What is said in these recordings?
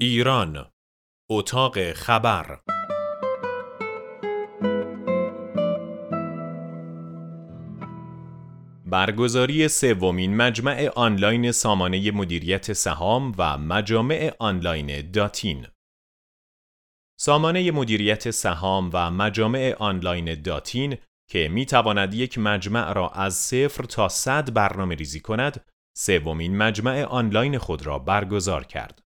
ایران اتاق خبر برگزاری سومین مجمع آنلاین سامانه مدیریت سهام و مجامع آنلاین داتین سامانه مدیریت سهام و مجامع آنلاین داتین که می تواند یک مجمع را از صفر تا صد برنامه ریزی کند، سومین مجمع آنلاین خود را برگزار کرد.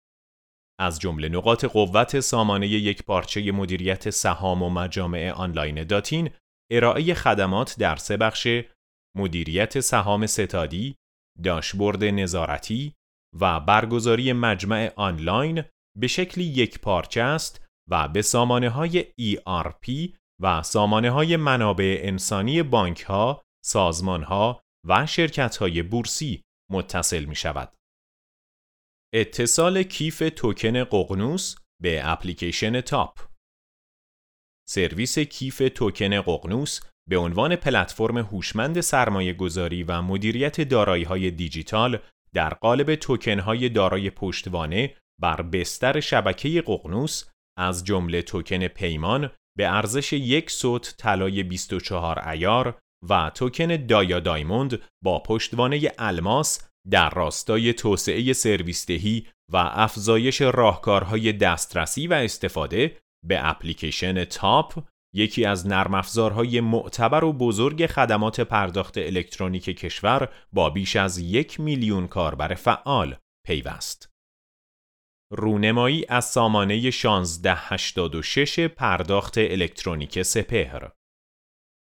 از جمله نقاط قوت سامانه یک پارچه مدیریت سهام و مجامع آنلاین داتین، ارائه خدمات در سه بخش مدیریت سهام ستادی، داشبورد نظارتی و برگزاری مجمع آنلاین به شکلی یک پارچه است و به سامانه های ERP و سامانه های منابع انسانی بانک ها، سازمان ها و شرکت های بورسی متصل می شود. اتصال کیف توکن ققنوس به اپلیکیشن تاپ. سرویس کیف توکن ققنوس به عنوان پلتفرم هوشمند سرمایه گذاری و مدیریت دارایی های دیجیتال در قالب توکن های دارای پشتوانه بر بستر شبکه ققنوس از جمله توکن پیمان به ارزش یک سوت طلای 24 عیار و توکن دایا دایموند با پشتوانه الماس در راستای توسعه سرویسدهی و افزایش راهکارهای دسترسی و استفاده به اپلیکیشن تاپ یکی از نرم افزارهای معتبر و بزرگ خدمات پرداخت الکترونیک کشور با بیش از یک میلیون کاربر فعال پیوست. رونمایی از سامانه 1686 پرداخت الکترونیک سپهر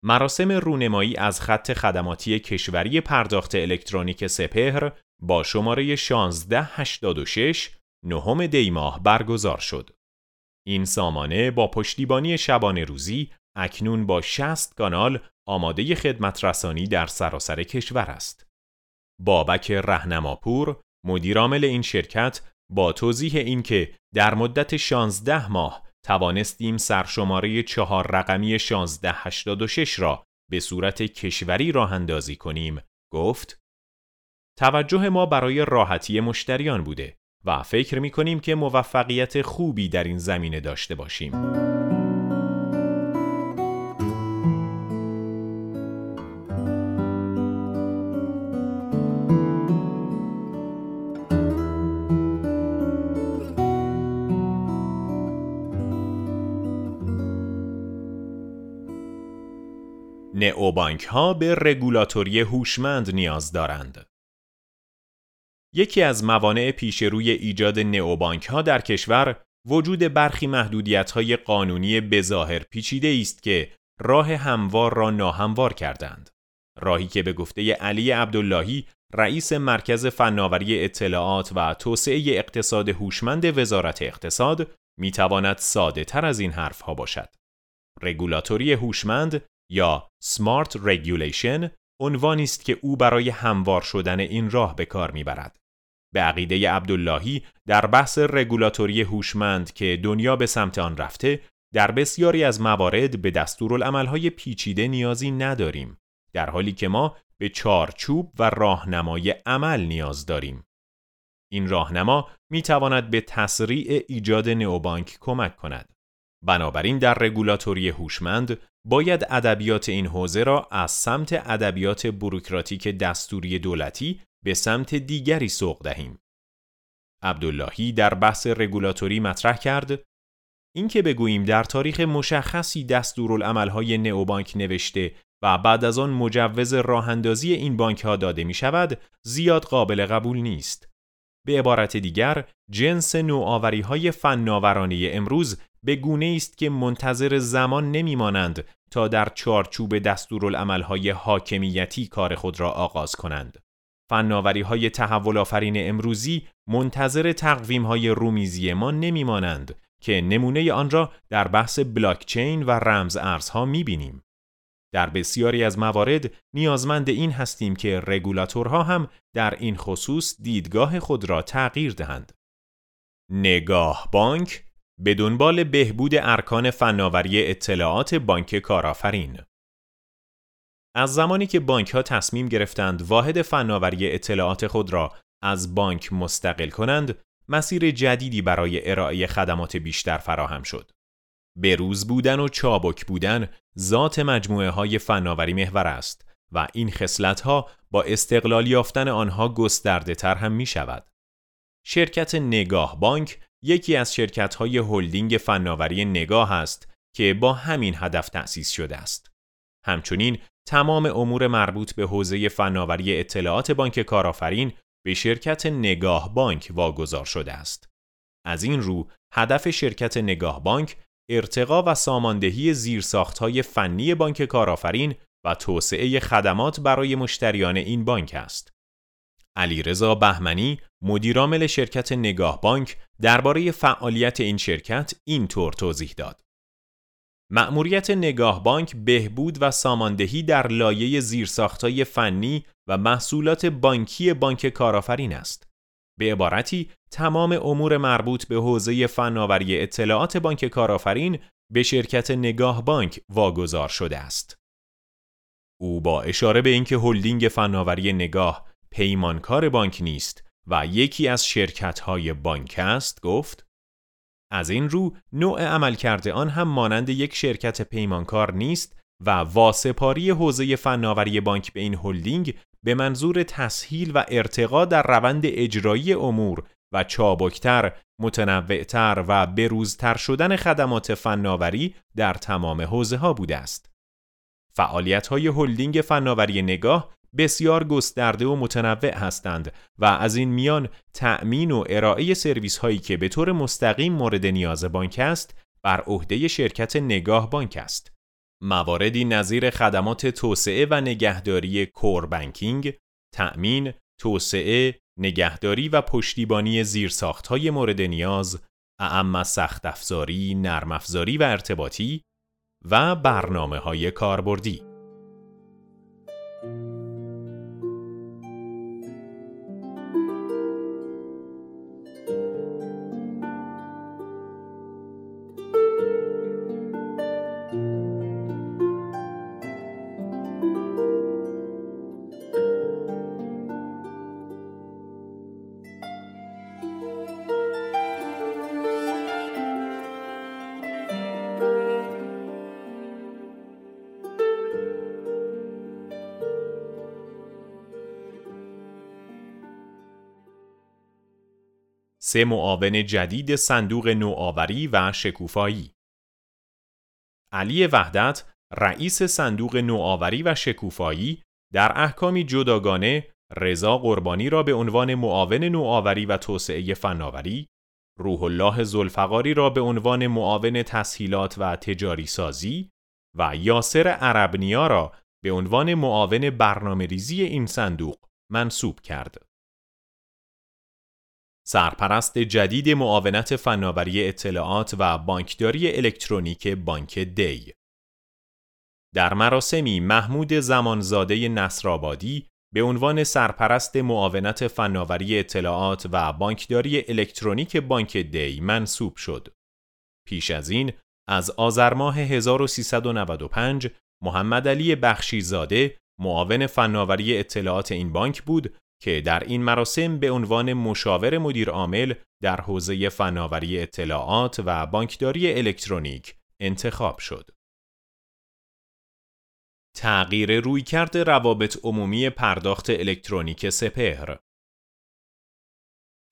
مراسم رونمایی از خط خدماتی کشوری پرداخت الکترونیک سپهر با شماره 1686 نهم دیماه برگزار شد. این سامانه با پشتیبانی شبانه روزی اکنون با 60 کانال آماده خدمت رسانی در سراسر کشور است. بابک رهنماپور مدیرعامل این شرکت با توضیح اینکه در مدت 16 ماه توانستیم سرشماره چهار رقمی 1686 را به صورت کشوری راه اندازی کنیم گفت توجه ما برای راحتی مشتریان بوده و فکر می کنیم که موفقیت خوبی در این زمینه داشته باشیم. نئوبانک ها به رگولاتوری هوشمند نیاز دارند. یکی از موانع پیش روی ایجاد نئوبانک ها در کشور وجود برخی محدودیت های قانونی بظاهر پیچیده است که راه هموار را ناهموار کردند. راهی که به گفته علی عبداللهی رئیس مرکز فناوری اطلاعات و توسعه اقتصاد هوشمند وزارت اقتصاد می‌تواند ساده تر از این حرف ها باشد. رگولاتوری هوشمند یا Smart Regulation عنوانی است که او برای هموار شدن این راه به کار می‌برد. به عقیده عبداللهی در بحث رگولاتوری هوشمند که دنیا به سمت آن رفته در بسیاری از موارد به دستورالعملهای پیچیده نیازی نداریم در حالی که ما به چارچوب و راهنمای عمل نیاز داریم این راهنما می تواند به تسریع ایجاد نئوبانک کمک کند بنابراین در رگولاتوری هوشمند باید ادبیات این حوزه را از سمت ادبیات بروکراتیک دستوری دولتی به سمت دیگری سوق دهیم. عبداللهی در بحث رگولاتوری مطرح کرد اینکه بگوییم در تاریخ مشخصی دستورالعملهای نئوبانک نوشته و بعد از آن مجوز راهاندازی این بانک ها داده می شود زیاد قابل قبول نیست. به عبارت دیگر جنس نوآوری های فناورانه امروز به گونه است که منتظر زمان نمیمانند تا در چارچوب دستورالعملهای حاکمیتی کار خود را آغاز کنند. فناوری های تحول آفرین امروزی منتظر تقویم های رومیزی ما نمیمانند که نمونه آن را در بحث بلاکچین و رمز ارزها می‌بینیم. در بسیاری از موارد نیازمند این هستیم که رگولاتورها هم در این خصوص دیدگاه خود را تغییر دهند. نگاه بانک به دنبال بهبود ارکان فناوری اطلاعات بانک کارآفرین از زمانی که بانک ها تصمیم گرفتند واحد فناوری اطلاعات خود را از بانک مستقل کنند مسیر جدیدی برای ارائه خدمات بیشتر فراهم شد. بروز بودن و چابک بودن ذات مجموعه های فناوری محور است و این خصلت ها با استقلال یافتن آنها گسترده تر هم می شود. شرکت نگاه بانک یکی از شرکت های هلدینگ فناوری نگاه است که با همین هدف تأسیس شده است. همچنین تمام امور مربوط به حوزه فناوری اطلاعات بانک کارآفرین به شرکت نگاه بانک واگذار شده است. از این رو هدف شرکت نگاه بانک ارتقا و ساماندهی زیرساختهای فنی بانک کارآفرین و توسعه خدمات برای مشتریان این بانک است. علیرضا بهمنی مدیرعامل شرکت نگاه بانک درباره فعالیت این شرکت اینطور توضیح داد. مأموریت نگاه بانک بهبود و ساماندهی در لایه زیرساختهای فنی و محصولات بانکی بانک کارآفرین است. به عبارتی تمام امور مربوط به حوزه فناوری اطلاعات بانک کارآفرین به شرکت نگاه بانک واگذار شده است. او با اشاره به اینکه هلدینگ فناوری نگاه پیمانکار بانک نیست و یکی از شرکت‌های بانک است گفت از این رو نوع عملکرد آن هم مانند یک شرکت پیمانکار نیست و واسپاری حوزه فناوری بانک به این هلدینگ به منظور تسهیل و ارتقا در روند اجرایی امور و چابکتر، متنوعتر و بروزتر شدن خدمات فناوری در تمام حوزه ها بوده است. فعالیت های هلدینگ فناوری نگاه بسیار گسترده و متنوع هستند و از این میان تأمین و ارائه سرویس هایی که به طور مستقیم مورد نیاز بانک است بر عهده شرکت نگاه بانک است. مواردی نظیر خدمات توسعه و نگهداری کور بانکینگ، تأمین، توسعه، نگهداری و پشتیبانی های مورد نیاز، اعم سخت افزاری، نرم افزاری و ارتباطی و برنامه های کاربردی. سه معاون جدید صندوق نوآوری و شکوفایی علی وحدت رئیس صندوق نوآوری و شکوفایی در احکامی جداگانه رضا قربانی را به عنوان معاون نوآوری و توسعه فناوری روح الله زلفقاری را به عنوان معاون تسهیلات و تجاری سازی و یاسر عربنیا را به عنوان معاون برنامه ریزی این صندوق منصوب کرد. سرپرست جدید معاونت فناوری اطلاعات و بانکداری الکترونیک بانک دی در مراسمی محمود زمانزاده نصرآبادی به عنوان سرپرست معاونت فناوری اطلاعات و بانکداری الکترونیک بانک دی منصوب شد. پیش از این از آذر ماه 1395 محمد علی بخشیزاده معاون فناوری اطلاعات این بانک بود که در این مراسم به عنوان مشاور مدیر عامل در حوزه فناوری اطلاعات و بانکداری الکترونیک انتخاب شد. تغییر رویکرد روابط عمومی پرداخت الکترونیک سپهر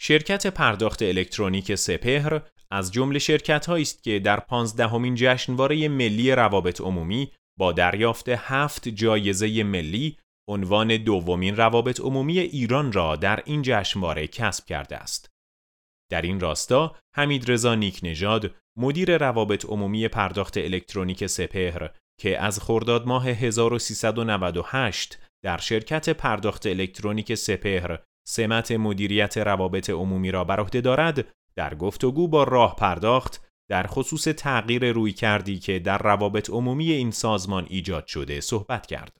شرکت پرداخت الکترونیک سپهر از جمله شرکت است که در پانزدهمین جشنواره ملی روابط عمومی با دریافت هفت جایزه ملی عنوان دومین روابط عمومی ایران را در این جشنواره کسب کرده است. در این راستا حمید رضا نیک نژاد مدیر روابط عمومی پرداخت الکترونیک سپهر که از خرداد ماه 1398 در شرکت پرداخت الکترونیک سپهر سمت مدیریت روابط عمومی را بر عهده دارد در گفتگو با راه پرداخت در خصوص تغییر روی کردی که در روابط عمومی این سازمان ایجاد شده صحبت کرد.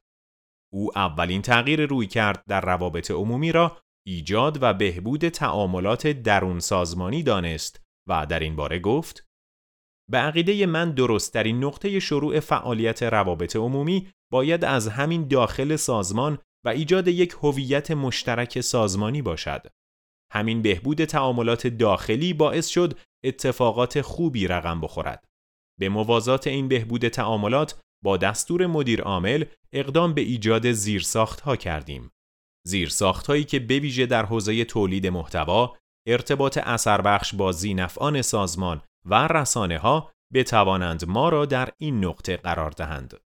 او اولین تغییر روی کرد در روابط عمومی را ایجاد و بهبود تعاملات درون سازمانی دانست و در این باره گفت به عقیده من درستترین نقطه شروع فعالیت روابط عمومی باید از همین داخل سازمان و ایجاد یک هویت مشترک سازمانی باشد. همین بهبود تعاملات داخلی باعث شد اتفاقات خوبی رقم بخورد. به موازات این بهبود تعاملات با دستور مدیر عامل اقدام به ایجاد زیرساخت ها کردیم. زیرساخت هایی که بویژه در حوزه تولید محتوا، ارتباط اثر بخش با زینفعان سازمان و رسانه ها بتوانند ما را در این نقطه قرار دهند.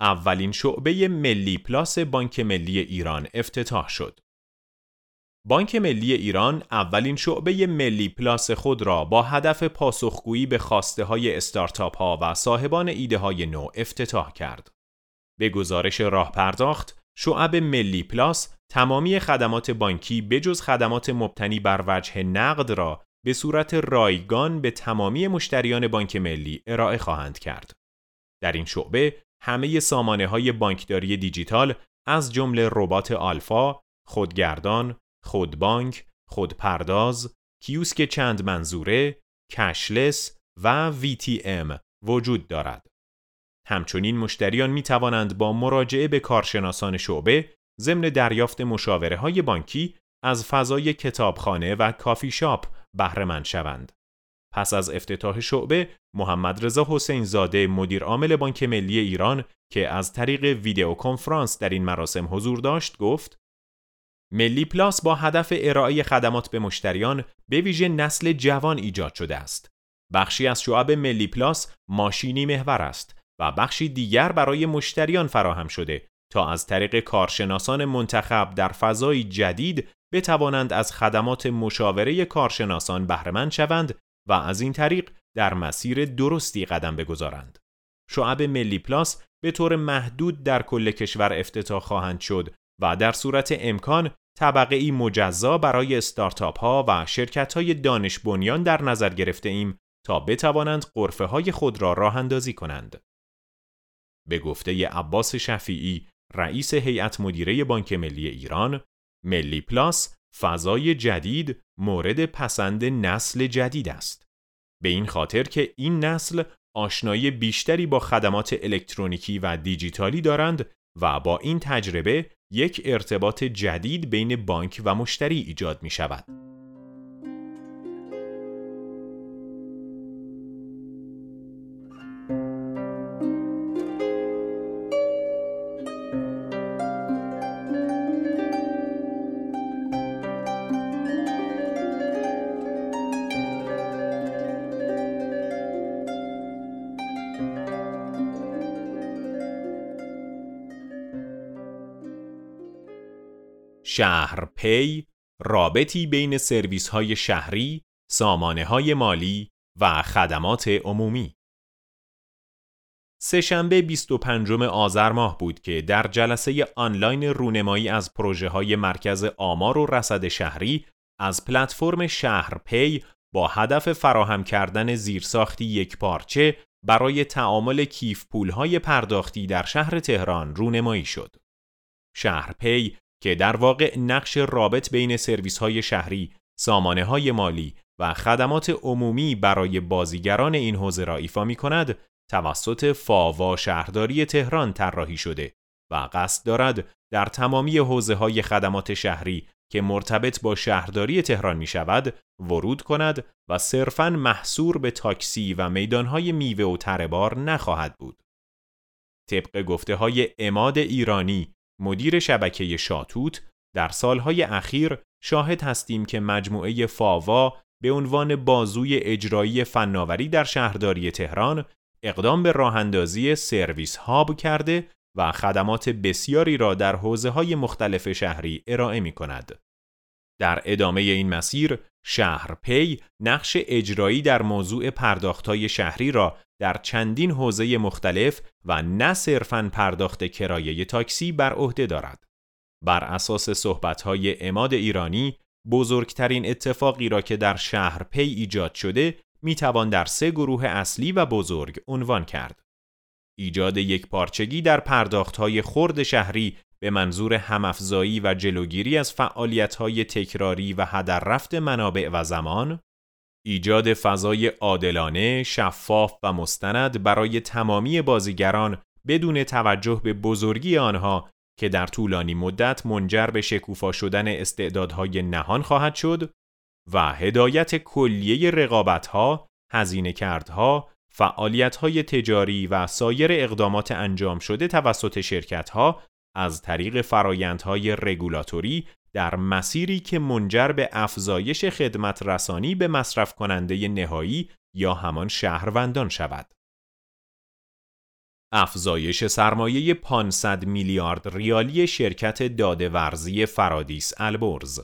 اولین شعبه ملی پلاس بانک ملی ایران افتتاح شد. بانک ملی ایران اولین شعبه ملی پلاس خود را با هدف پاسخگویی به خواسته های استارتاپ ها و صاحبان ایده های نو افتتاح کرد. به گزارش راه پرداخت، شعب ملی پلاس تمامی خدمات بانکی بجز خدمات مبتنی بر وجه نقد را به صورت رایگان به تمامی مشتریان بانک ملی ارائه خواهند کرد. در این شعبه همه سامانه های بانکداری دیجیتال از جمله ربات آلفا، خودگردان، خودبانک، خودپرداز، کیوسک چند منظوره، کشلس و VTM وجود دارد. همچنین مشتریان می توانند با مراجعه به کارشناسان شعبه ضمن دریافت مشاوره های بانکی از فضای کتابخانه و کافی شاپ بهره شوند. پس از افتتاح شعبه محمد رضا حسین زاده مدیر عامل بانک ملی ایران که از طریق ویدیو کنفرانس در این مراسم حضور داشت گفت ملی پلاس با هدف ارائه خدمات به مشتریان به ویژه نسل جوان ایجاد شده است. بخشی از شعب ملی پلاس ماشینی محور است و بخشی دیگر برای مشتریان فراهم شده تا از طریق کارشناسان منتخب در فضای جدید بتوانند از خدمات مشاوره کارشناسان بهرهمند شوند و از این طریق در مسیر درستی قدم بگذارند. شعب ملی پلاس به طور محدود در کل کشور افتتاح خواهند شد و در صورت امکان طبقه ای مجزا برای استارتاپ ها و شرکت های دانش بنیان در نظر گرفته ایم تا بتوانند غرفه های خود را راه اندازی کنند. به گفته عباس شفیعی رئیس هیئت مدیره بانک ملی ایران ملی پلاس فضای جدید مورد پسند نسل جدید است. به این خاطر که این نسل آشنایی بیشتری با خدمات الکترونیکی و دیجیتالی دارند و با این تجربه یک ارتباط جدید بین بانک و مشتری ایجاد می شود. شهر پی رابطی بین سرویس های شهری، سامانه های مالی و خدمات عمومی سه‌شنبه 25 آذر ماه بود که در جلسه آنلاین رونمایی از پروژه های مرکز آمار و رصد شهری از پلتفرم شهر پی با هدف فراهم کردن زیرساختی یک پارچه برای تعامل کیف های پرداختی در شهر تهران رونمایی شد. شهر پی که در واقع نقش رابط بین سرویس های شهری، سامانه های مالی و خدمات عمومی برای بازیگران این حوزه را ایفا می کند توسط فاوا شهرداری تهران طراحی شده و قصد دارد در تمامی حوزه های خدمات شهری که مرتبط با شهرداری تهران می شود ورود کند و صرفاً محصور به تاکسی و میدانهای میوه و تربار نخواهد بود. طبق گفته های اماد ایرانی مدیر شبکه شاتوت در سالهای اخیر شاهد هستیم که مجموعه فاوا به عنوان بازوی اجرایی فناوری در شهرداری تهران اقدام به راهاندازی سرویس هاب کرده و خدمات بسیاری را در حوزه های مختلف شهری ارائه می کند. در ادامه این مسیر، شهر پی نقش اجرایی در موضوع پرداختهای شهری را در چندین حوزه مختلف و نه صرفاً پرداخت کرایه تاکسی بر عهده دارد. بر اساس صحبت‌های اماد ایرانی، بزرگترین اتفاقی را که در شهر پی ایجاد شده می‌توان در سه گروه اصلی و بزرگ عنوان کرد. ایجاد یک پارچگی در پرداختهای خرد شهری به منظور همافزایی و جلوگیری از فعالیت‌های تکراری و هدر رفت منابع و زمان، ایجاد فضای عادلانه، شفاف و مستند برای تمامی بازیگران بدون توجه به بزرگی آنها که در طولانی مدت منجر به شکوفا شدن استعدادهای نهان خواهد شد و هدایت کلیه رقابتها، هزینه کردها، فعالیتهای تجاری و سایر اقدامات انجام شده توسط شرکتها از طریق فرایندهای رگولاتوری در مسیری که منجر به افزایش خدمت رسانی به مصرف کننده نهایی یا همان شهروندان شود. افزایش سرمایه 500 میلیارد ریالی شرکت دادهورزی فرادیس البرز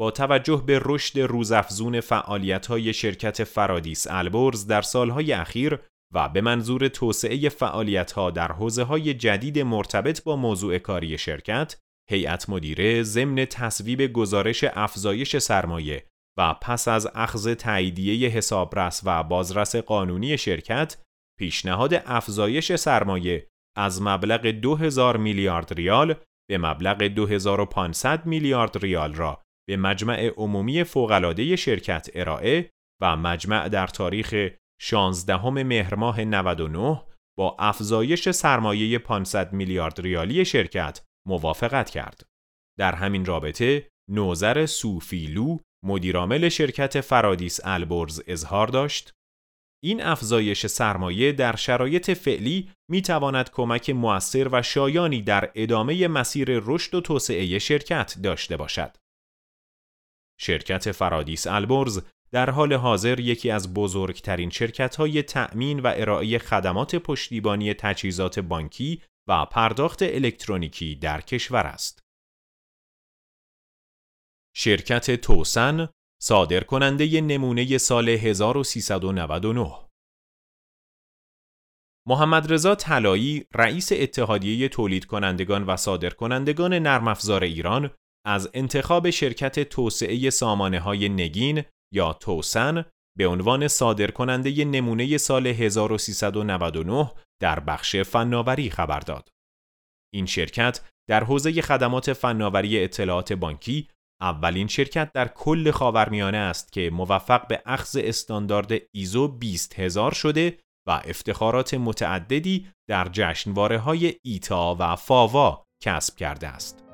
با توجه به رشد روزافزون فعالیت‌های شرکت فرادیس البرز در سالهای اخیر و به منظور توسعه فعالیت‌ها در حوزه‌های جدید مرتبط با موضوع کاری شرکت، هیئت مدیره ضمن تصویب گزارش افزایش سرمایه و پس از اخذ تاییدیه حسابرس و بازرس قانونی شرکت پیشنهاد افزایش سرمایه از مبلغ 2000 میلیارد ریال به مبلغ 2500 میلیارد ریال را به مجمع عمومی فوقالعاده شرکت ارائه و مجمع در تاریخ 16 مهر ماه 99 با افزایش سرمایه 500 میلیارد ریالی شرکت موافقت کرد. در همین رابطه نوزر سوفیلو مدیرعامل شرکت فرادیس البرز اظهار داشت این افزایش سرمایه در شرایط فعلی می تواند کمک مؤثر و شایانی در ادامه مسیر رشد و توسعه شرکت داشته باشد. شرکت فرادیس البرز در حال حاضر یکی از بزرگترین شرکت‌های تأمین و ارائه خدمات پشتیبانی تجهیزات بانکی و پرداخت الکترونیکی در کشور است. شرکت توسن صادر کننده نمونه سال 1399 محمد رضا طلایی رئیس اتحادیه تولید کنندگان و صادر کنندگان نرم افزار ایران از انتخاب شرکت توسعه سامانه های نگین یا توسن به عنوان صادر کننده نمونه سال 1399 در بخش فناوری خبر داد. این شرکت در حوزه خدمات فناوری اطلاعات بانکی اولین شرکت در کل خاورمیانه است که موفق به اخذ استاندارد ایزو 20000 شده و افتخارات متعددی در جشنواره های ایتا و فاوا کسب کرده است.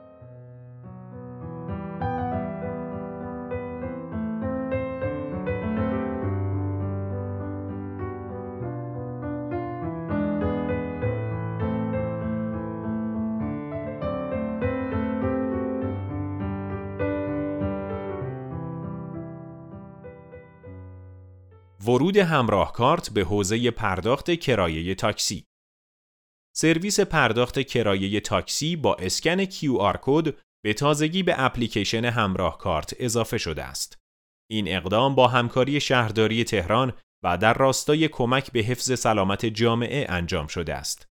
ورود همراه کارت به حوزه پرداخت کرایه تاکسی سرویس پرداخت کرایه تاکسی با اسکن QR کد به تازگی به اپلیکیشن همراه کارت اضافه شده است. این اقدام با همکاری شهرداری تهران و در راستای کمک به حفظ سلامت جامعه انجام شده است.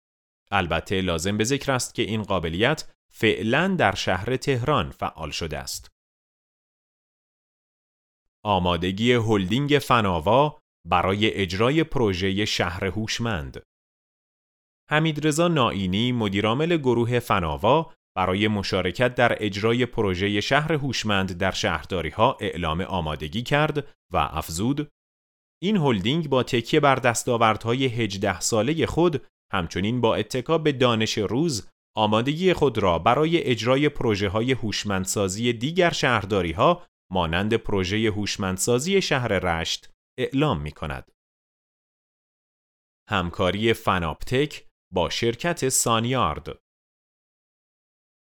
البته لازم به ذکر است که این قابلیت فعلا در شهر تهران فعال شده است. آمادگی هلدینگ فناوا برای اجرای پروژه شهر هوشمند. حمیدرضا نائینی مدیرعامل گروه فناوا برای مشارکت در اجرای پروژه شهر هوشمند در شهرداری ها اعلام آمادگی کرد و افزود این هلدینگ با تکیه بر دستاوردهای 18 ساله خود همچنین با اتکا به دانش روز آمادگی خود را برای اجرای پروژه های هوشمندسازی دیگر شهرداری ها مانند پروژه هوشمندسازی شهر رشت اعلام می کند. همکاری فناپتک با شرکت سانیارد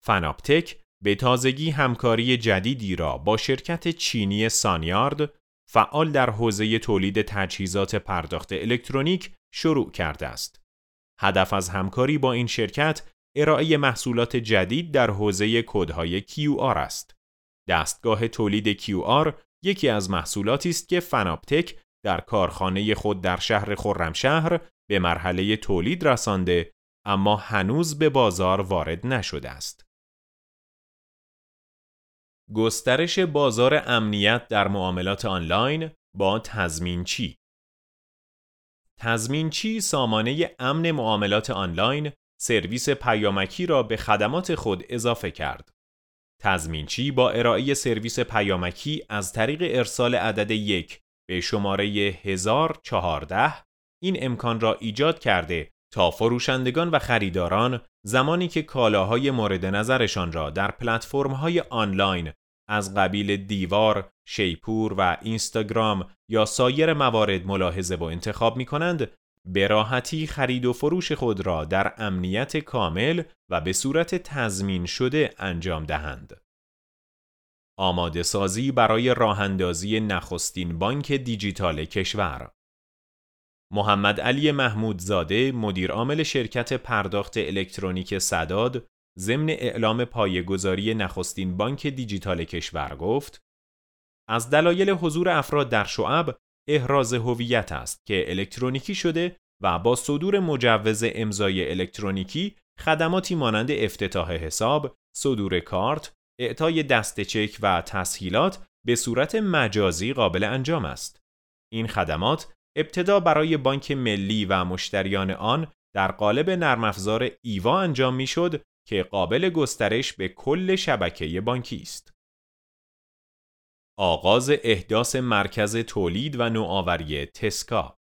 فناپتک به تازگی همکاری جدیدی را با شرکت چینی سانیارد فعال در حوزه تولید تجهیزات پرداخت الکترونیک شروع کرده است. هدف از همکاری با این شرکت ارائه محصولات جدید در حوزه کدهای QR است. دستگاه تولید QR یکی از محصولاتی است که فناپتک در کارخانه خود در شهر خرمشهر به مرحله تولید رسانده اما هنوز به بازار وارد نشده است. گسترش بازار امنیت در معاملات آنلاین با تضمینچی تضمینچی سامانه امن معاملات آنلاین سرویس پیامکی را به خدمات خود اضافه کرد. تضمینچی با ارائه سرویس پیامکی از طریق ارسال عدد یک به شماره 1014 این امکان را ایجاد کرده تا فروشندگان و خریداران زمانی که کالاهای مورد نظرشان را در پلتفرم‌های آنلاین از قبیل دیوار، شیپور و اینستاگرام یا سایر موارد ملاحظه و انتخاب می کنند به راحتی خرید و فروش خود را در امنیت کامل و به صورت تضمین شده انجام دهند. آماده سازی برای راهندازی نخستین بانک دیجیتال کشور محمد علی محمودزاده مدیر عامل شرکت پرداخت الکترونیک صداد ضمن اعلام پایه‌گذاری نخستین بانک دیجیتال کشور گفت از دلایل حضور افراد در شعب احراز هویت است که الکترونیکی شده و با صدور مجوز امضای الکترونیکی خدماتی مانند افتتاح حساب، صدور کارت، اعطای دست چک و تسهیلات به صورت مجازی قابل انجام است. این خدمات ابتدا برای بانک ملی و مشتریان آن در قالب نرم افزار ایوا انجام می‌شد که قابل گسترش به کل شبکه بانکی است. آغاز احداث مرکز تولید و نوآوری تسکا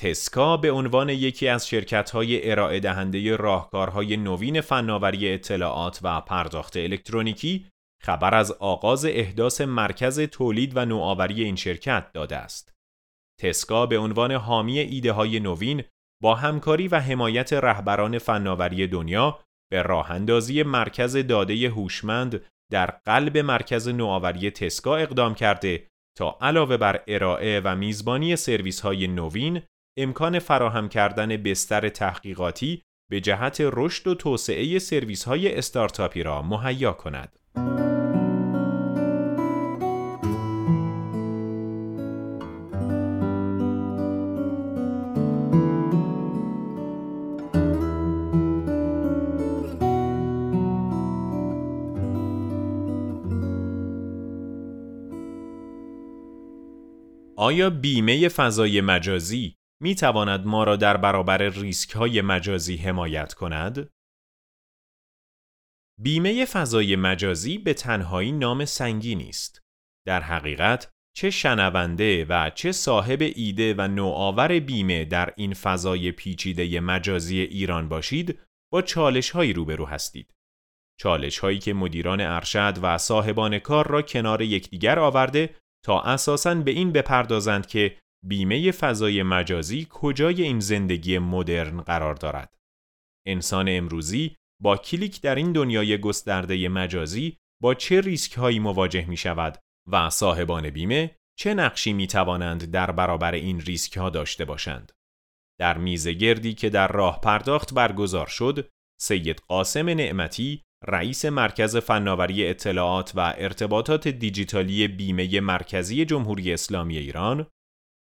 تسکا به عنوان یکی از شرکت‌های ارائه دهنده راهکارهای نوین فناوری اطلاعات و پرداخت الکترونیکی خبر از آغاز احداث مرکز تولید و نوآوری این شرکت داده است. تسکا به عنوان حامی ایده های نوین با همکاری و حمایت رهبران فناوری دنیا به راه اندازی مرکز داده هوشمند در قلب مرکز نوآوری تسکا اقدام کرده تا علاوه بر ارائه و میزبانی سرویس های نوین امکان فراهم کردن بستر تحقیقاتی به جهت رشد و توسعه سرویس های استارتاپی را مهیا کند. آیا بیمه فضای مجازی می تواند ما را در برابر ریسک های مجازی حمایت کند؟ بیمه فضای مجازی به تنهایی نام سنگی است. در حقیقت چه شنونده و چه صاحب ایده و نوآور بیمه در این فضای پیچیده مجازی ایران باشید با چالش هایی روبرو هستید. چالش هایی که مدیران ارشد و صاحبان کار را کنار یکدیگر آورده تا اساساً به این بپردازند که بیمه فضای مجازی کجای این زندگی مدرن قرار دارد. انسان امروزی با کلیک در این دنیای گسترده مجازی با چه ریسک هایی مواجه می شود و صاحبان بیمه چه نقشی می توانند در برابر این ریسک ها داشته باشند. در میز گردی که در راه پرداخت برگزار شد، سید قاسم نعمتی رئیس مرکز فناوری اطلاعات و ارتباطات دیجیتالی بیمه مرکزی جمهوری اسلامی ایران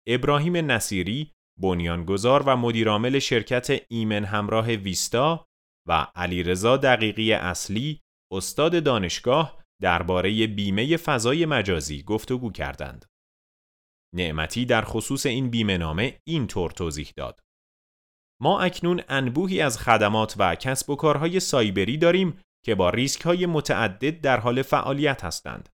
ابراهیم نصیری بنیانگذار و مدیرعامل شرکت ایمن همراه ویستا و علیرضا دقیقی اصلی استاد دانشگاه درباره بیمه فضای مجازی گفتگو کردند. نعمتی در خصوص این بیمه نامه اینطور توضیح داد. ما اکنون انبوهی از خدمات و کسب و کارهای سایبری داریم که با ریسک های متعدد در حال فعالیت هستند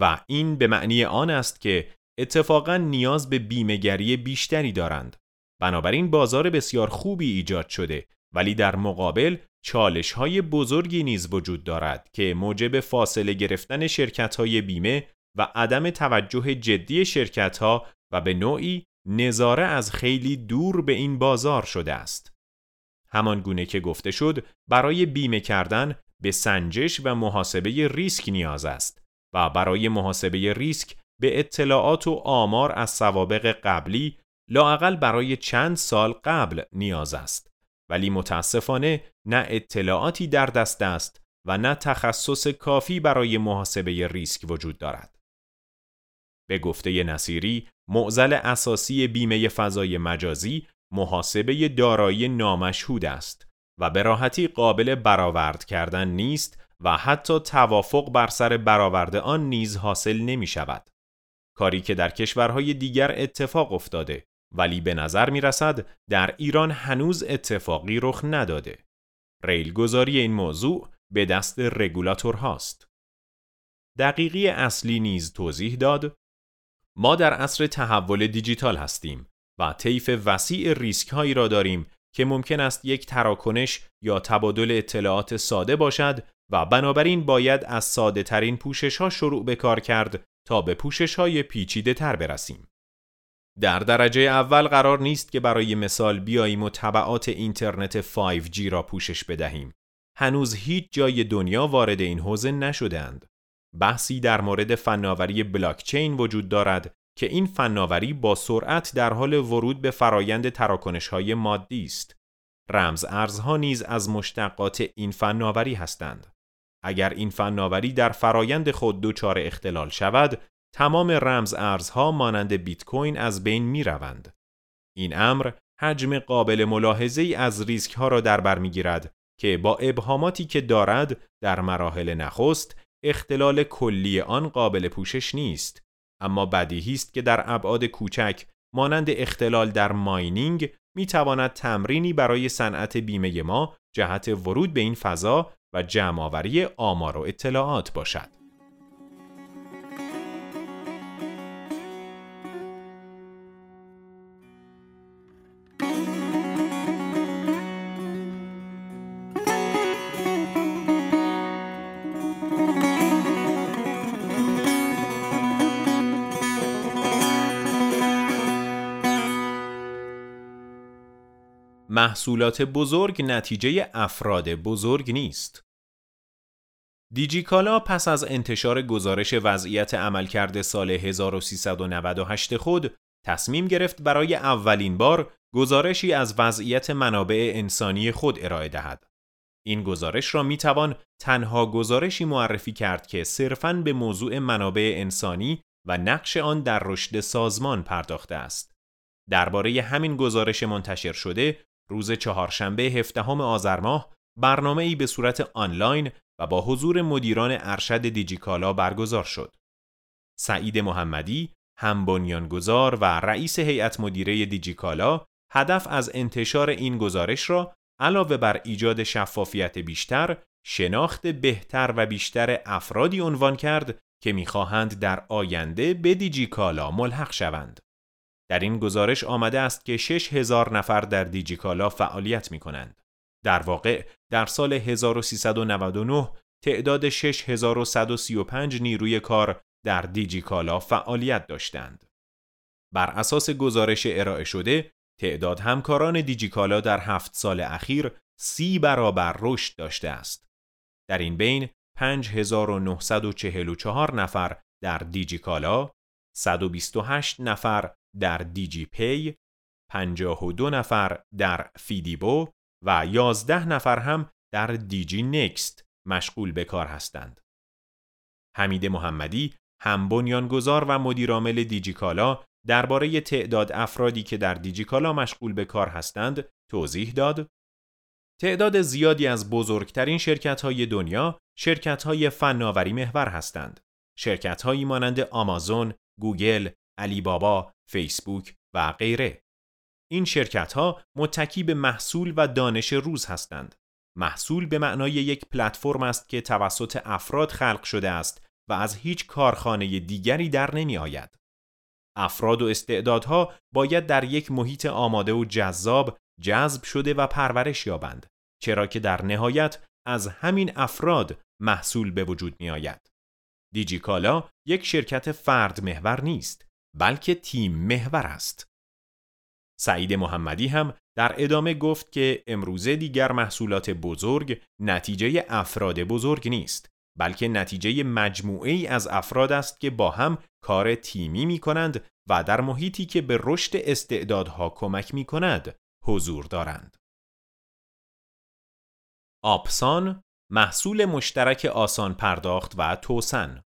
و این به معنی آن است که اتفاقا نیاز به بیمهگری بیشتری دارند. بنابراین بازار بسیار خوبی ایجاد شده ولی در مقابل چالش های بزرگی نیز وجود دارد که موجب فاصله گرفتن شرکت های بیمه و عدم توجه جدی شرکت ها و به نوعی نظاره از خیلی دور به این بازار شده است. همان گونه که گفته شد برای بیمه کردن به سنجش و محاسبه ریسک نیاز است و برای محاسبه ریسک به اطلاعات و آمار از سوابق قبلی لاقل برای چند سال قبل نیاز است. ولی متاسفانه نه اطلاعاتی در دست است و نه تخصص کافی برای محاسبه ریسک وجود دارد. به گفته نصیری معزل اساسی بیمه فضای مجازی محاسبه دارایی نامشهود است. و به راحتی قابل برآورد کردن نیست و حتی توافق بر سر برآورد آن نیز حاصل نمی شود. کاری که در کشورهای دیگر اتفاق افتاده ولی به نظر می رسد در ایران هنوز اتفاقی رخ نداده. ریلگذاری این موضوع به دست رگولاتور هاست. دقیقی اصلی نیز توضیح داد ما در عصر تحول دیجیتال هستیم و طیف وسیع ریسک هایی را داریم که ممکن است یک تراکنش یا تبادل اطلاعات ساده باشد و بنابراین باید از ساده ترین پوشش ها شروع به کار کرد تا به پوشش های پیچیده تر برسیم. در درجه اول قرار نیست که برای مثال بیاییم و طبعات اینترنت 5G را پوشش بدهیم. هنوز هیچ جای دنیا وارد این حوزه نشدهاند. بحثی در مورد فناوری بلاکچین وجود دارد که این فناوری با سرعت در حال ورود به فرایند تراکنش های مادی است. رمز ارزها نیز از مشتقات این فناوری هستند. اگر این فناوری در فرایند خود دچار اختلال شود، تمام رمز ارزها مانند بیت کوین از بین می روند. این امر حجم قابل ملاحظه از ریسک ها را در بر می گیرد که با ابهاماتی که دارد در مراحل نخست اختلال کلی آن قابل پوشش نیست اما بدیهی است که در ابعاد کوچک مانند اختلال در ماینینگ می تواند تمرینی برای صنعت بیمه ما جهت ورود به این فضا و جمعآوری آمار و اطلاعات باشد. محصولات بزرگ نتیجه افراد بزرگ نیست. دیجیکالا پس از انتشار گزارش وضعیت عملکرد سال 1398 خود تصمیم گرفت برای اولین بار گزارشی از وضعیت منابع انسانی خود ارائه دهد. این گزارش را می توان تنها گزارشی معرفی کرد که صرفاً به موضوع منابع انسانی و نقش آن در رشد سازمان پرداخته است. درباره همین گزارش منتشر شده روز چهارشنبه هفدهم آذر ماه برنامه ای به صورت آنلاین و با حضور مدیران ارشد دیجیکالا برگزار شد. سعید محمدی، هم بنیانگذار و رئیس هیئت مدیره دیجیکالا هدف از انتشار این گزارش را علاوه بر ایجاد شفافیت بیشتر، شناخت بهتر و بیشتر افرادی عنوان کرد که می‌خواهند در آینده به دیجیکالا ملحق شوند. در این گزارش آمده است که 6000 نفر در دیجیکالا فعالیت می کنند. در واقع در سال 1399 تعداد 6135 نیروی کار در دیجیکالا فعالیت داشتند. بر اساس گزارش ارائه شده، تعداد همکاران دیجیکالا در هفت سال اخیر سی برابر رشد داشته است. در این بین 5944 نفر در دیجیکالا، 128 نفر در دیجی پی، 52 نفر در فیدیبو و 11 نفر هم در دیجی نکست مشغول به کار هستند. حمید محمدی هم بنیانگذار و مدیرعامل دیجیکالا درباره تعداد افرادی که در دیجیکالا مشغول به کار هستند توضیح داد تعداد زیادی از بزرگترین شرکت های دنیا شرکت های فناوری محور هستند. شرکت هایی مانند آمازون، گوگل، علی بابا، فیسبوک و غیره. این شرکت ها متکی به محصول و دانش روز هستند. محصول به معنای یک پلتفرم است که توسط افراد خلق شده است و از هیچ کارخانه دیگری در نمی آید. افراد و استعدادها باید در یک محیط آماده و جذاب جذب شده و پرورش یابند چرا که در نهایت از همین افراد محصول به وجود می آید. دیجیکالا یک شرکت فرد محور نیست بلکه تیم محور است. سعید محمدی هم در ادامه گفت که امروزه دیگر محصولات بزرگ نتیجه افراد بزرگ نیست بلکه نتیجه مجموعه ای از افراد است که با هم کار تیمی می کنند و در محیطی که به رشد استعدادها کمک می کند حضور دارند. آپسان محصول مشترک آسان پرداخت و توسن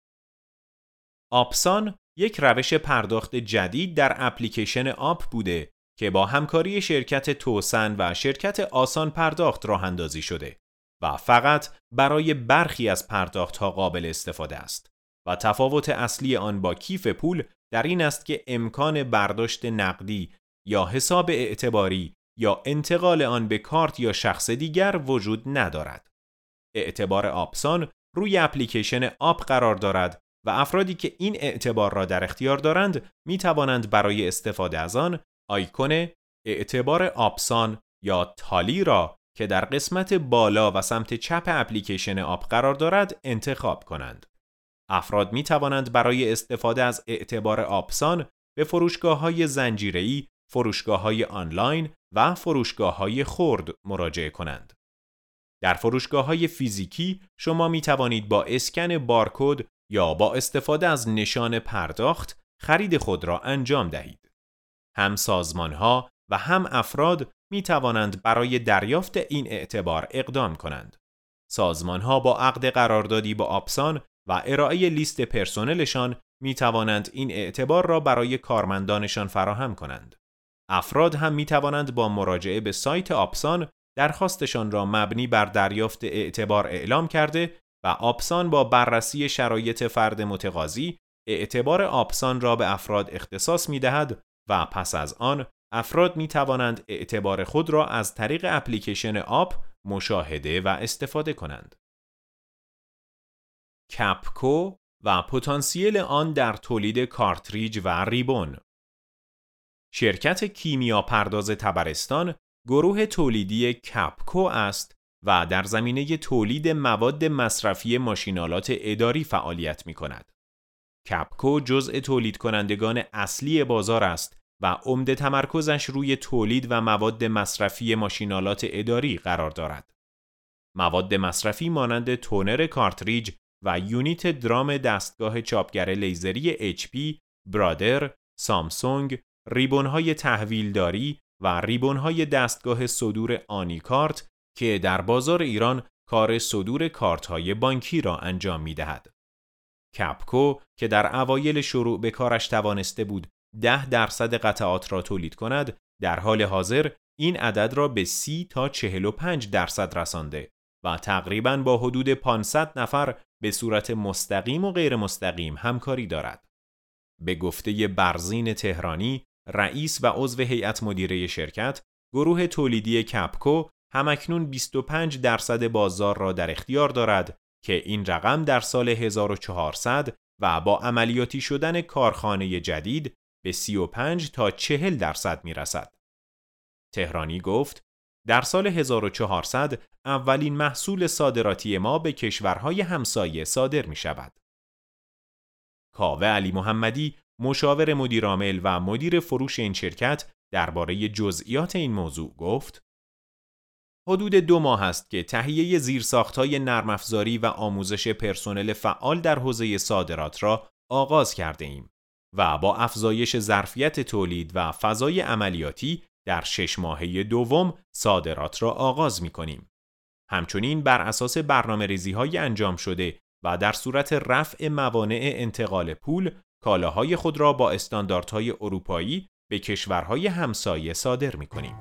آپسان یک روش پرداخت جدید در اپلیکیشن آپ بوده که با همکاری شرکت توسن و شرکت آسان پرداخت راه اندازی شده و فقط برای برخی از پرداخت ها قابل استفاده است و تفاوت اصلی آن با کیف پول در این است که امکان برداشت نقدی یا حساب اعتباری یا انتقال آن به کارت یا شخص دیگر وجود ندارد. اعتبار آپسان روی اپلیکیشن آپ قرار دارد و افرادی که این اعتبار را در اختیار دارند می توانند برای استفاده از آن آیکون اعتبار آپسان یا تالی را که در قسمت بالا و سمت چپ اپلیکیشن آپ قرار دارد انتخاب کنند. افراد می توانند برای استفاده از اعتبار آپسان به فروشگاه های زنجیری، فروشگاه های آنلاین و فروشگاه های خرد مراجعه کنند. در فروشگاه های فیزیکی شما می توانید با اسکن بارکد یا با استفاده از نشان پرداخت خرید خود را انجام دهید. هم سازمان ها و هم افراد می توانند برای دریافت این اعتبار اقدام کنند. سازمان ها با عقد قراردادی با آپسان و ارائه لیست پرسنلشان می توانند این اعتبار را برای کارمندانشان فراهم کنند. افراد هم می توانند با مراجعه به سایت آپسان درخواستشان را مبنی بر دریافت اعتبار اعلام کرده و آپسان با بررسی شرایط فرد متقاضی اعتبار آپسان را به افراد اختصاص می دهد و پس از آن افراد می توانند اعتبار خود را از طریق اپلیکیشن آپ مشاهده و استفاده کنند. کپکو و پتانسیل آن در تولید کارتریج و ribbon شرکت کیمیا پرداز تبرستان گروه تولیدی کپکو است و در زمینه تولید مواد مصرفی ماشین‌آلات اداری فعالیت می کند. کپکو جزء تولید کنندگان اصلی بازار است و عمده تمرکزش روی تولید و مواد مصرفی ماشین‌آلات اداری قرار دارد. مواد مصرفی مانند تونر کارتریج و unit drum دستگاه چاپگر لیزری HP، برادر، سامسونگ، ریبونهای تحویلداری و ریبونهای دستگاه صدور آنیکارت که در بازار ایران کار صدور کارت بانکی را انجام می دهد. کپکو که در اوایل شروع به کارش توانسته بود ده درصد قطعات را تولید کند در حال حاضر این عدد را به سی تا 45 درصد رسانده و تقریبا با حدود 500 نفر به صورت مستقیم و غیر مستقیم همکاری دارد. به گفته برزین تهرانی رئیس و عضو هیئت مدیره شرکت گروه تولیدی کپکو همکنون 25 درصد بازار را در اختیار دارد که این رقم در سال 1400 و با عملیاتی شدن کارخانه جدید به 35 تا 40 درصد می رسد. تهرانی گفت در سال 1400 اولین محصول صادراتی ما به کشورهای همسایه صادر می شود. کاوه علی محمدی مشاور مدیرعامل و مدیر فروش این شرکت درباره جزئیات این موضوع گفت حدود دو ماه است که تهیه زیرساختهای نرم افزاری و آموزش پرسنل فعال در حوزه صادرات را آغاز کرده ایم و با افزایش ظرفیت تولید و فضای عملیاتی در شش ماهه دوم صادرات را آغاز می کنیم. همچنین بر اساس برنامه ریزی های انجام شده و در صورت رفع موانع انتقال پول کالاهای خود را با استانداردهای اروپایی به کشورهای همسایه صادر می کنیم.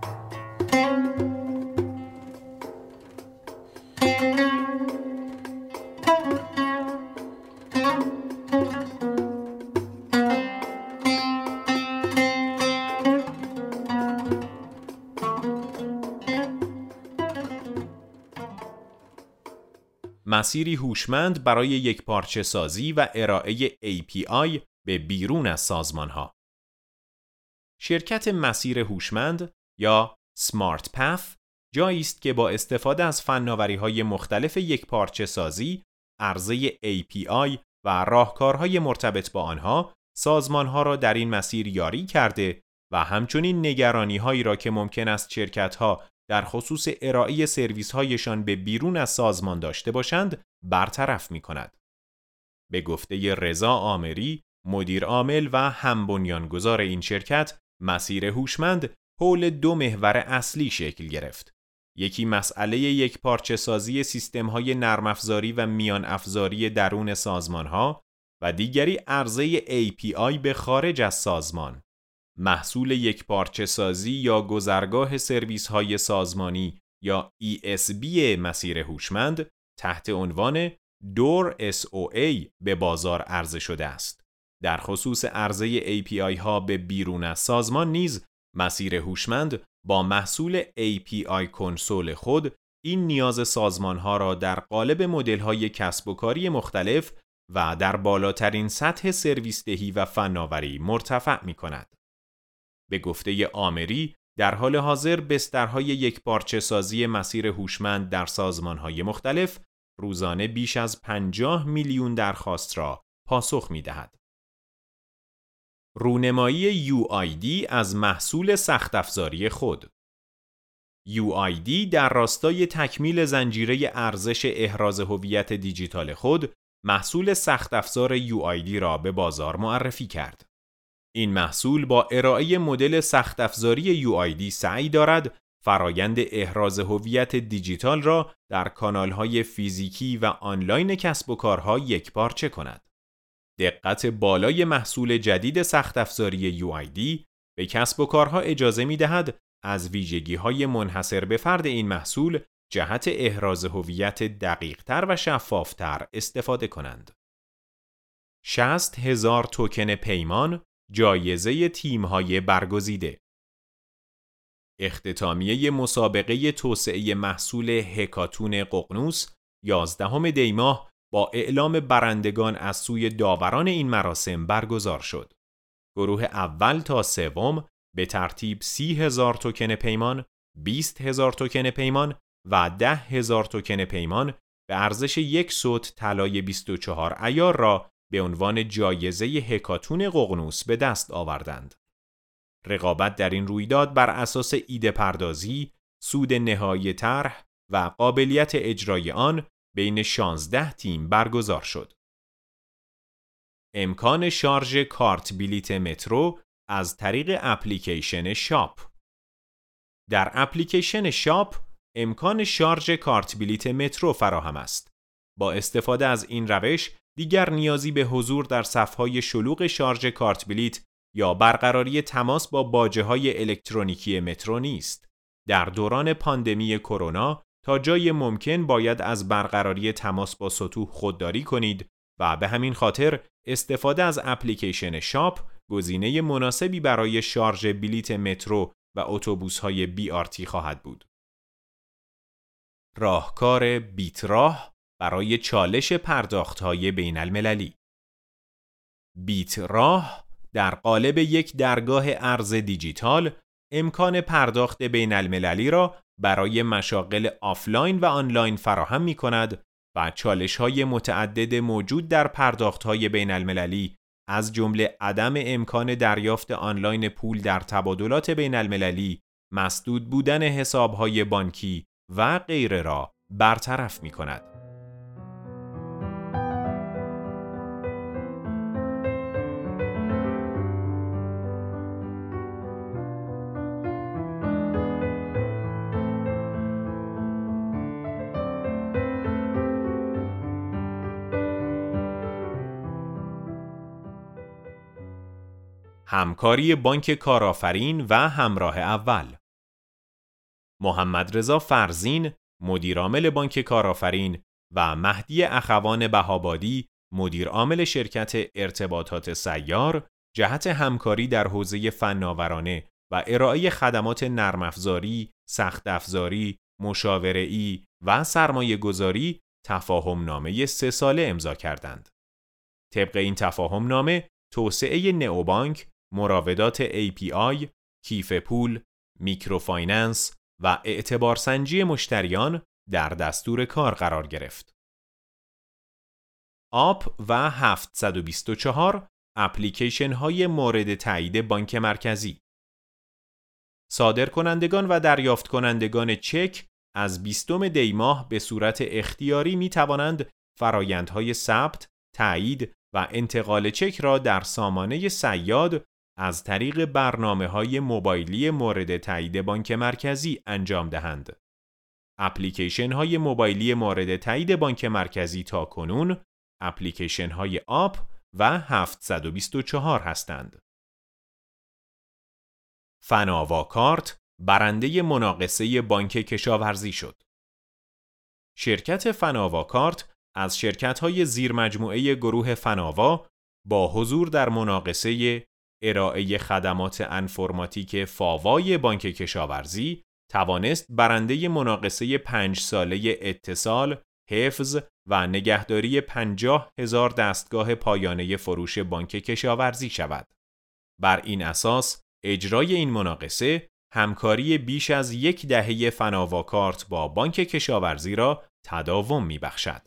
مسیری هوشمند برای یک پارچه سازی و ارائه API به بیرون از سازمان ها. شرکت مسیر هوشمند یا سمارت پث جایی است که با استفاده از فناوری های مختلف یک پارچه سازی، عرضه API و راهکارهای مرتبط با آنها سازمان ها را در این مسیر یاری کرده و همچنین نگرانی هایی را که ممکن است شرکت ها در خصوص ارائه سرویس هایشان به بیرون از سازمان داشته باشند برطرف می کند. به گفته رضا آمری مدیر عامل و هم بنیانگذار این شرکت مسیر هوشمند حول دو محور اصلی شکل گرفت. یکی مسئله یک پارچه سازی سیستم های نرم افزاری و میان افزاری درون سازمان ها و دیگری عرضه API به خارج از سازمان. محصول یک پارچه سازی یا گذرگاه سرویس های سازمانی یا ESB مسیر هوشمند تحت عنوان دور SOA به بازار عرضه شده است. در خصوص عرضه API ها به بیرون از سازمان نیز مسیر هوشمند با محصول API کنسول خود این نیاز سازمان ها را در قالب مدل های کسب و کاری مختلف و در بالاترین سطح سرویس دهی و فناوری مرتفع می کند. به گفته آمری در حال حاضر بسترهای یک پارچه سازی مسیر هوشمند در سازمانهای مختلف روزانه بیش از 50 میلیون درخواست را پاسخ می دهد. رونمایی UID از محصول سخت افزاری خود UID در راستای تکمیل زنجیره ارزش احراز هویت دیجیتال خود محصول سخت افزار UID را به بازار معرفی کرد. این محصول با ارائه مدل سخت افزاری UID سعی دارد فرایند احراز هویت دیجیتال را در کانالهای فیزیکی و آنلاین کسب و کارها یکپارچه کند. دقت بالای محصول جدید سخت افزاری UID به کسب و کارها اجازه می دهد از ویژگی های منحصر به فرد این محصول جهت احراز هویت دقیقتر و شفافتر استفاده کنند. 60 هزار توکن پیمان جایزه تیم‌های برگزیده اختتامیه مسابقه توسعه محصول هکاتون ققنوس 11 دیماه با اعلام برندگان از سوی داوران این مراسم برگزار شد. گروه اول تا سوم به ترتیب 30 هزار توکن پیمان، 20 هزار توکن پیمان و 10 هزار توکن پیمان به ارزش یک سوت طلای 24 ایار را به عنوان جایزه هکاتون ققنوس به دست آوردند. رقابت در این رویداد بر اساس ایده پردازی، سود نهایی طرح و قابلیت اجرای آن بین 16 تیم برگزار شد. امکان شارژ کارت بلیت مترو از طریق اپلیکیشن شاپ در اپلیکیشن شاپ امکان شارژ کارت بلیت مترو فراهم است. با استفاده از این روش دیگر نیازی به حضور در صفهای شلوغ شارژ کارت بلیت یا برقراری تماس با باجه های الکترونیکی مترو نیست. در دوران پاندمی کرونا تا جای ممکن باید از برقراری تماس با سطوح خودداری کنید و به همین خاطر استفاده از اپلیکیشن شاپ گزینه مناسبی برای شارژ بلیت مترو و اتوبوس های BRT خواهد بود. راهکار بیتراه برای چالش پرداخت های بین المللی بیتراه در قالب یک درگاه ارز دیجیتال امکان پرداخت بین المللی را برای مشاغل آفلاین و آنلاین فراهم می کند و چالش های متعدد موجود در پرداخت های بین المللی از جمله عدم امکان دریافت آنلاین پول در تبادلات بین المللی، مسدود بودن حساب های بانکی و غیره را برطرف می کند. همکاری بانک کارآفرین و همراه اول محمد رضا فرزین مدیرعامل بانک کارآفرین و مهدی اخوان بهابادی مدیر عامل شرکت ارتباطات سیار جهت همکاری در حوزه فناورانه و ارائه خدمات نرم افزاری، سخت افزاری، مشاوره‌ای و سرمایه گذاری تفاهم نامه سه ساله امضا کردند. طبق این تفاهم نامه توسعه نئوبانک مراودات API، کیف پول، میکروفایننس و اعتبارسنجی مشتریان در دستور کار قرار گرفت. آپ و 724 اپلیکیشن های مورد تایید بانک مرکزی صادر کنندگان و دریافت کنندگان چک از 20 دی ماه به صورت اختیاری می توانند فرایندهای ثبت، تایید و انتقال چک را در سامانه سیاد از طریق برنامه های موبایلی مورد تایید بانک مرکزی انجام دهند. اپلیکیشن های موبایلی مورد تایید بانک مرکزی تا کنون اپلیکیشن های آپ و 724 هستند. فناوا کارت برنده مناقصه بانک کشاورزی شد. شرکت فناوا کارت از شرکت های زیر گروه فناوا با حضور در مناقصه ارائه خدمات انفرماتیک فاوای بانک کشاورزی توانست برنده مناقصه پنج ساله اتصال، حفظ و نگهداری پنجاه هزار دستگاه پایانه فروش بانک کشاورزی شود. بر این اساس اجرای این مناقصه همکاری بیش از یک دهه فناواکارت با بانک کشاورزی را تداوم می بخشد.